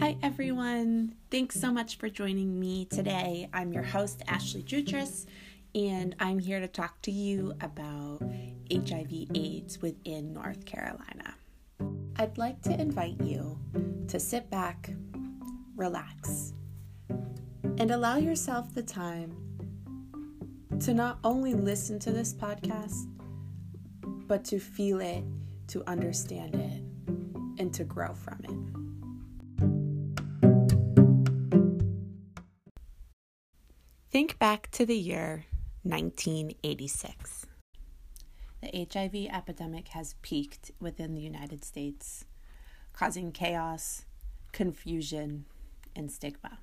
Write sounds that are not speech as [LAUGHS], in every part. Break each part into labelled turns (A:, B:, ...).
A: Hi, everyone. Thanks so much for joining me today. I'm your host, Ashley Jutras, and I'm here to talk to you about HIV/AIDS within North Carolina. I'd like to invite you to sit back, relax, and allow yourself the time to not only listen to this podcast, but to feel it, to understand it, and to grow from it. Back to the year 1986. The HIV epidemic has peaked within the United States, causing chaos, confusion, and stigma.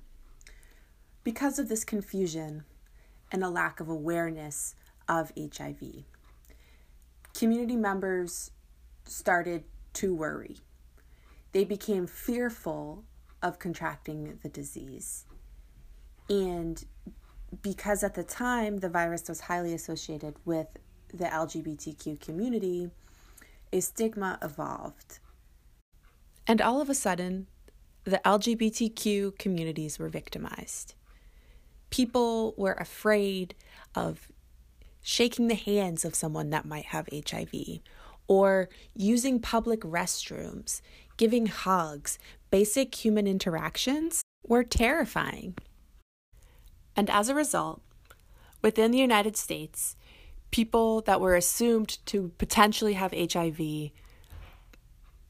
A: Because of this confusion and a lack of awareness of HIV, community members started to worry. They became fearful of contracting the disease. And because at the time the virus was highly associated with the LGBTQ community, a stigma evolved. And all of a sudden, the LGBTQ communities were victimized. People were afraid of shaking the hands of someone that might have HIV or using public restrooms, giving hugs, basic human interactions were terrifying. And as a result, within the United States, people that were assumed to potentially have HIV,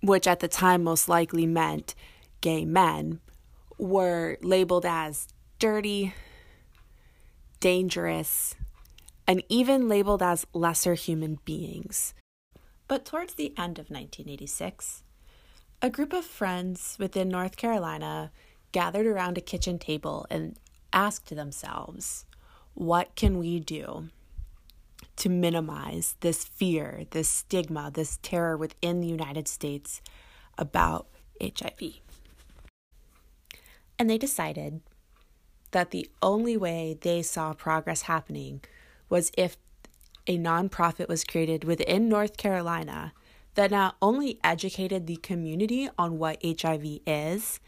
A: which at the time most likely meant gay men, were labeled as dirty, dangerous, and even labeled as lesser human beings. But towards the end of 1986, a group of friends within North Carolina gathered around a kitchen table and asked themselves, what can we do to minimize this fear, this stigma, this terror within the United States about HIV? And they decided that the only way they saw progress happening was if a nonprofit was created within North Carolina that not only educated the community on what HIV is,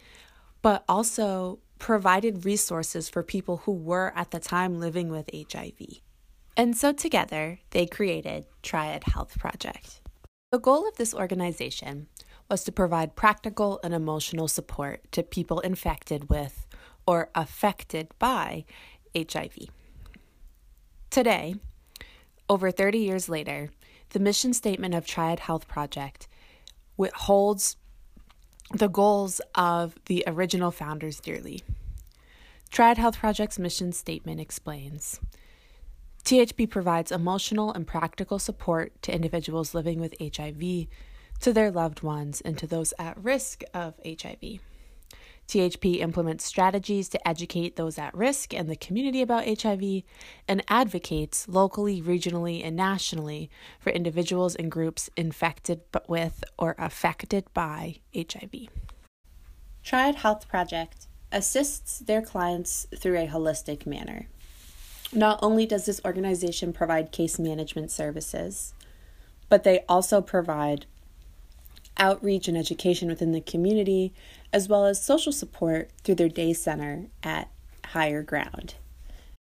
A: but also provided resources for people who were at the time living with HIV. And so together, they created Triad Health Project. The goal of this organization was to provide practical and emotional support to people infected with or affected by HIV. Today, over 30 years later, the mission statement of Triad Health Project holds the goals of the original founders dearly. Triad Health Project's mission statement explains THP provides emotional and practical support to individuals living with HIV, to their loved ones, and to those at risk of HIV. THP implements strategies to educate those at risk and the community about HIV and advocates locally, regionally, and nationally for individuals and groups infected with or affected by HIV. Triad Health Project assists their clients through a holistic manner. Not only does this organization provide case management services, but they also provide outreach and education within the community, as well as social support through their day center at Higher Ground.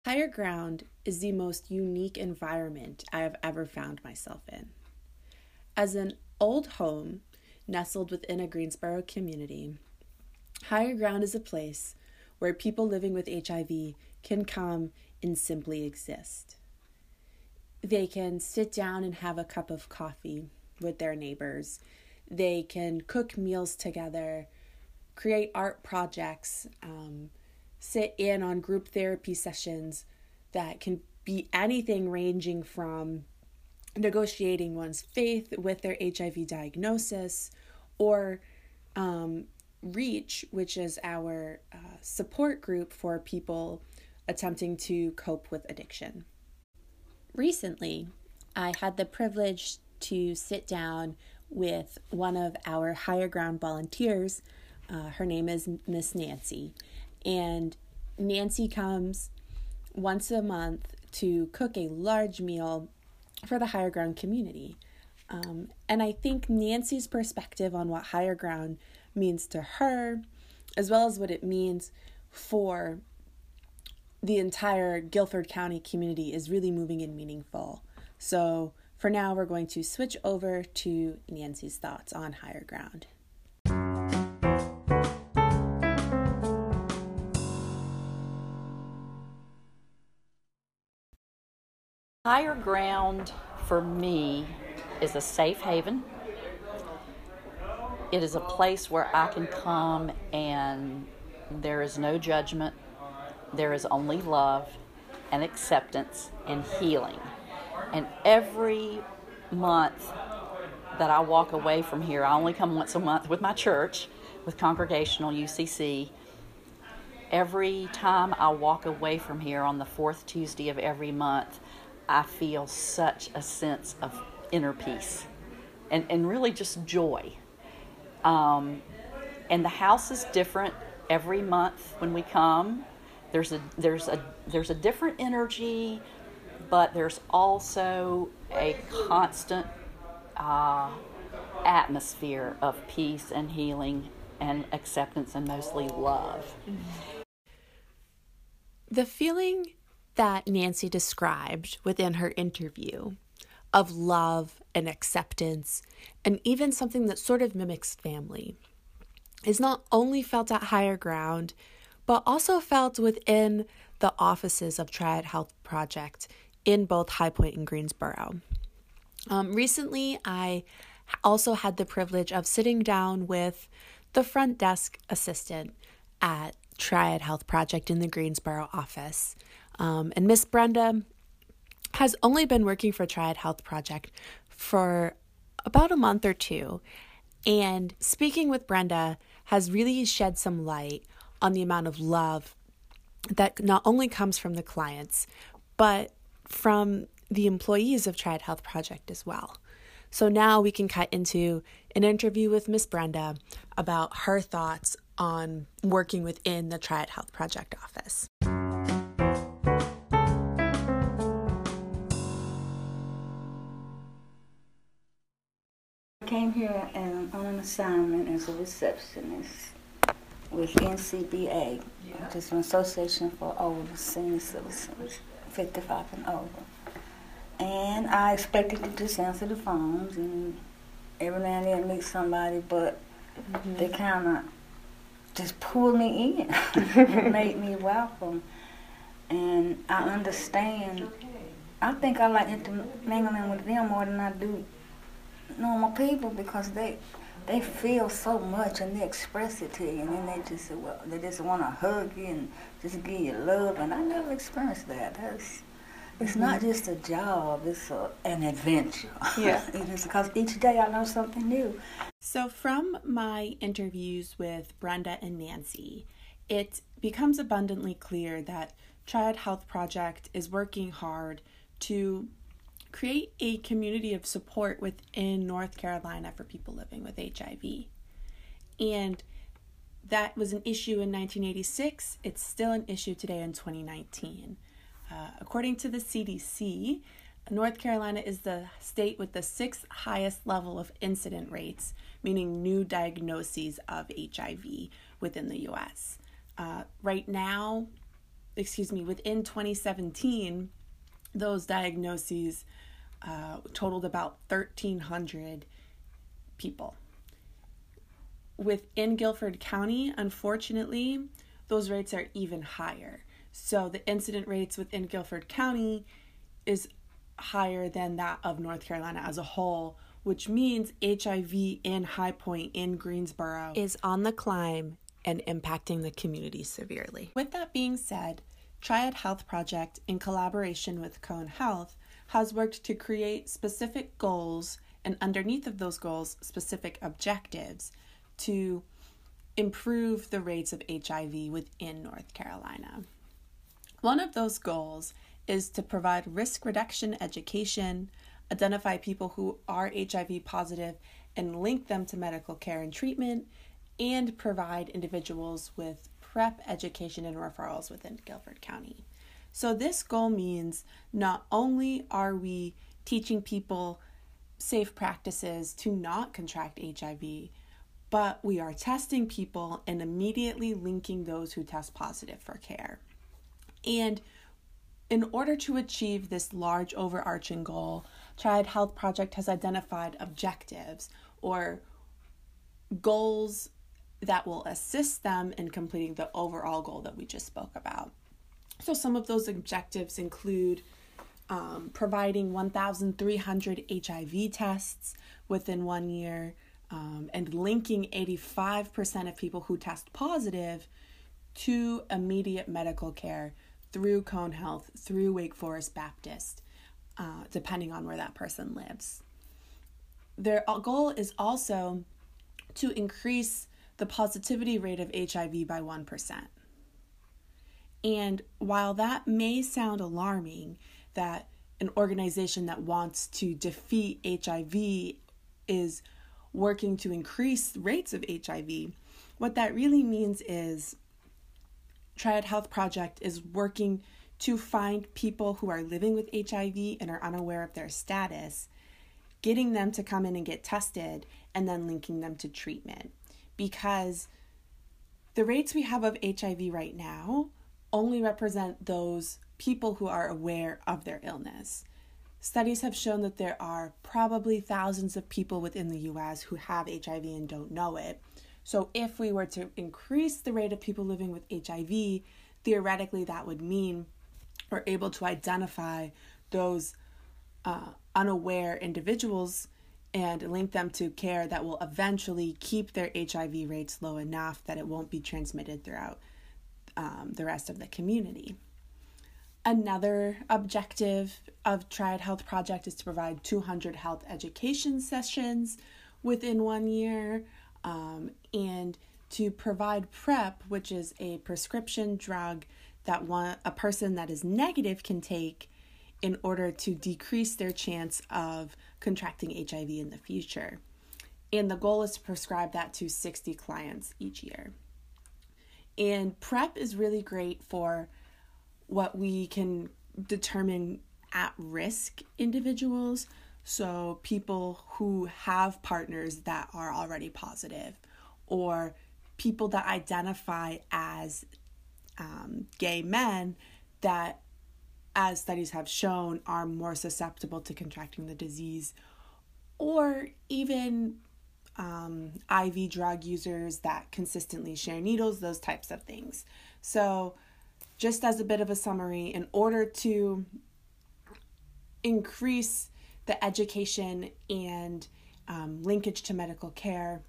A: Higher Ground is the most unique environment I have ever found myself in. As an old home nestled within a Greensboro community, Higher Ground is a place where people living with HIV can come and simply exist. They can sit down and have a cup of coffee with their neighbors they can cook meals together, create art projects, um, sit in on group therapy sessions that can be anything ranging from negotiating one's faith with their HIV diagnosis or um, REACH, which is our uh, support group for people attempting to cope with addiction. Recently, I had the privilege to sit down with one of our higher ground volunteers. Uh, her name is Miss Nancy. And Nancy comes once a month to cook a large meal for the higher ground community. Um, and I think Nancy's perspective on what higher ground means to her as well as what it means for the entire Guilford County community is really moving and meaningful. So, for now, we're going to switch over to Nancy's thoughts on higher ground.
B: Higher ground for me is a safe haven. It is a place where I can come and there is no judgment, there is only love and acceptance and healing. And every month that I walk away from here, I only come once a month with my church, with Congregational UCC. Every time I walk away from here on the fourth Tuesday of every month, I feel such a sense of inner peace and, and really just joy. Um, and the house is different every month when we come. There's a there's a there's a different energy, but there's also a constant uh, atmosphere of peace and healing and acceptance and mostly love.
A: The feeling that Nancy described within her interview of love and acceptance, and even something that sort of mimics family, is not only felt at higher ground, but also felt within the offices of Triad Health Project in both High Point and Greensboro. Um, recently, I also had the privilege of sitting down with the front desk assistant at Triad Health Project in the Greensboro office. Um, and Miss Brenda has only been working for Triad Health Project for about a month or two. And speaking with Brenda has really shed some light on the amount of love that not only comes from the clients, but from the employees of Triad Health Project as well. So now we can cut into an interview with Miss Brenda about her thoughts on working within the Triad Health Project office.
C: I came here um, on an assignment as a receptionist with NCBA, yeah. which is an association for older senior citizens, 55 and over. And I expected to just answer the phones and every now and then meet somebody, but mm-hmm. they kind of just pulled me in, [LAUGHS] made me welcome. And I understand. I think I like intermingling with them more than I do normal people because they they feel so much and they express it to you, and then they just say, well, they just want to hug you and just give you love. And I never experienced that. That's it's mm-hmm. not just a job; it's a, an adventure.
A: Yeah, [LAUGHS]
C: it is because each day I learn something new.
A: So, from my interviews with Brenda and Nancy, it becomes abundantly clear that Triad Health Project is working hard to create a community of support within North Carolina for people living with HIV. And that was an issue in 1986. It's still an issue today in 2019. Uh, according to the CDC, North Carolina is the state with the sixth highest level of incident rates, meaning new diagnoses of HIV within the US. Uh, right now, excuse me, within 2017, those diagnoses uh, totaled about 1,300 people. Within Guilford County, unfortunately, those rates are even higher. So the incident rates within Guilford County is higher than that of North Carolina as a whole, which means HIV in High Point in Greensboro is on the climb and impacting the community severely. With that being said, Triad Health Project, in collaboration with Cone Health, has worked to create specific goals and underneath of those goals, specific objectives to improve the rates of HIV within North Carolina. One of those goals is to provide risk reduction education, identify people who are HIV positive and link them to medical care and treatment, and provide individuals with PrEP education and referrals within Guilford County. So, this goal means not only are we teaching people safe practices to not contract HIV, but we are testing people and immediately linking those who test positive for care. And in order to achieve this large overarching goal, Triad Health Project has identified objectives or goals that will assist them in completing the overall goal that we just spoke about. So, some of those objectives include um, providing 1,300 HIV tests within one year um, and linking 85% of people who test positive to immediate medical care through Cone Health, through Wake Forest Baptist, uh, depending on where that person lives. Their goal is also to increase the positivity rate of HIV by 1%. And while that may sound alarming, that an organization that wants to defeat HIV is working to increase rates of HIV, what that really means is Triad Health Project is working to find people who are living with HIV and are unaware of their status, getting them to come in and get tested, and then linking them to treatment. Because the rates we have of HIV right now only represent those people who are aware of their illness. Studies have shown that there are probably thousands of people within the US who have HIV and don't know it. So, if we were to increase the rate of people living with HIV, theoretically that would mean we're able to identify those uh, unaware individuals and link them to care that will eventually keep their HIV rates low enough that it won't be transmitted throughout um, the rest of the community. Another objective of Triad Health Project is to provide 200 health education sessions within one year um, and to provide PrEP, which is a prescription drug that one, a person that is negative can take in order to decrease their chance of contracting HIV in the future. And the goal is to prescribe that to 60 clients each year. And PrEP is really great for what we can determine at risk individuals. So, people who have partners that are already positive, or people that identify as um, gay men that, as studies have shown, are more susceptible to contracting the disease, or even um, IV drug users that consistently share needles, those types of things. So, just as a bit of a summary, in order to increase the education and um, linkage to medical care,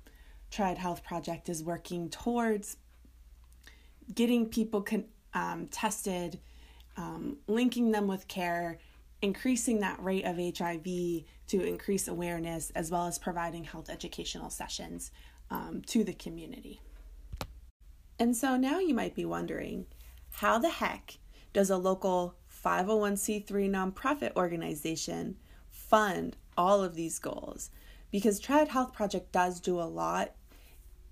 A: Triad Health Project is working towards getting people con- um, tested, um, linking them with care, increasing that rate of HIV to increase awareness, as well as providing health educational sessions um, to the community. And so now you might be wondering how the heck does a local 501c3 nonprofit organization fund all of these goals? Because Triad Health Project does do a lot,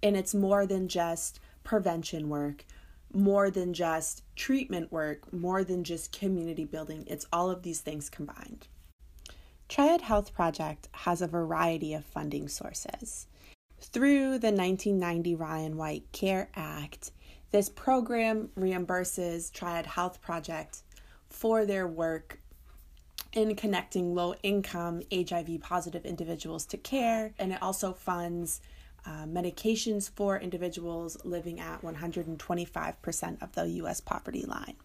A: and it's more than just prevention work, more than just treatment work, more than just community building. It's all of these things combined. Triad Health Project has a variety of funding sources. Through the 1990 Ryan White CARE Act, this program reimburses Triad Health Project for their work in connecting low income HIV positive individuals to care, and it also funds uh, medications for individuals living at 125% of the US poverty line.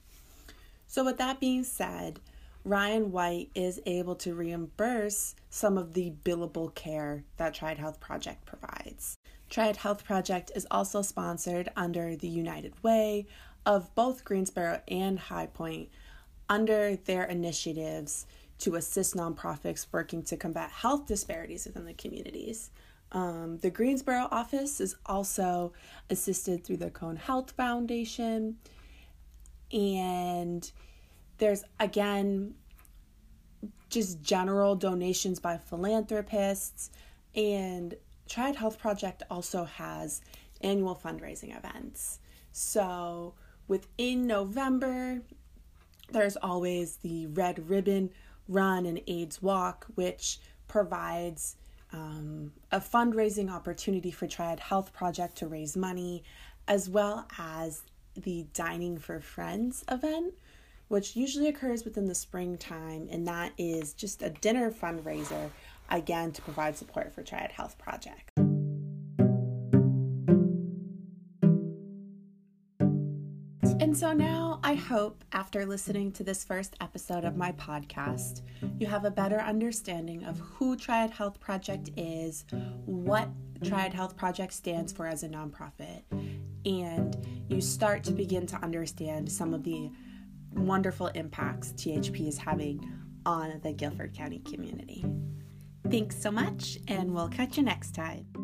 A: So, with that being said, Ryan White is able to reimburse some of the billable care that Triad Health Project provides. Triad Health Project is also sponsored under the United Way of both Greensboro and High Point under their initiatives to assist nonprofits working to combat health disparities within the communities. Um, the Greensboro office is also assisted through the Cone Health Foundation. And there's again just general donations by philanthropists and Triad Health Project also has annual fundraising events. So within November, there's always the Red Ribbon Run and AIDS Walk, which provides um, a fundraising opportunity for Triad Health Project to raise money, as well as the Dining for Friends event, which usually occurs within the springtime, and that is just a dinner fundraiser, again, to provide support for Triad Health Project. And so now I hope, after listening to this first episode of my podcast, you have a better understanding of who Triad Health Project is, what Triad Health Project stands for as a nonprofit, and you start to begin to understand some of the wonderful impacts THP is having on the Guilford County community. Thanks so much, and we'll catch you next time.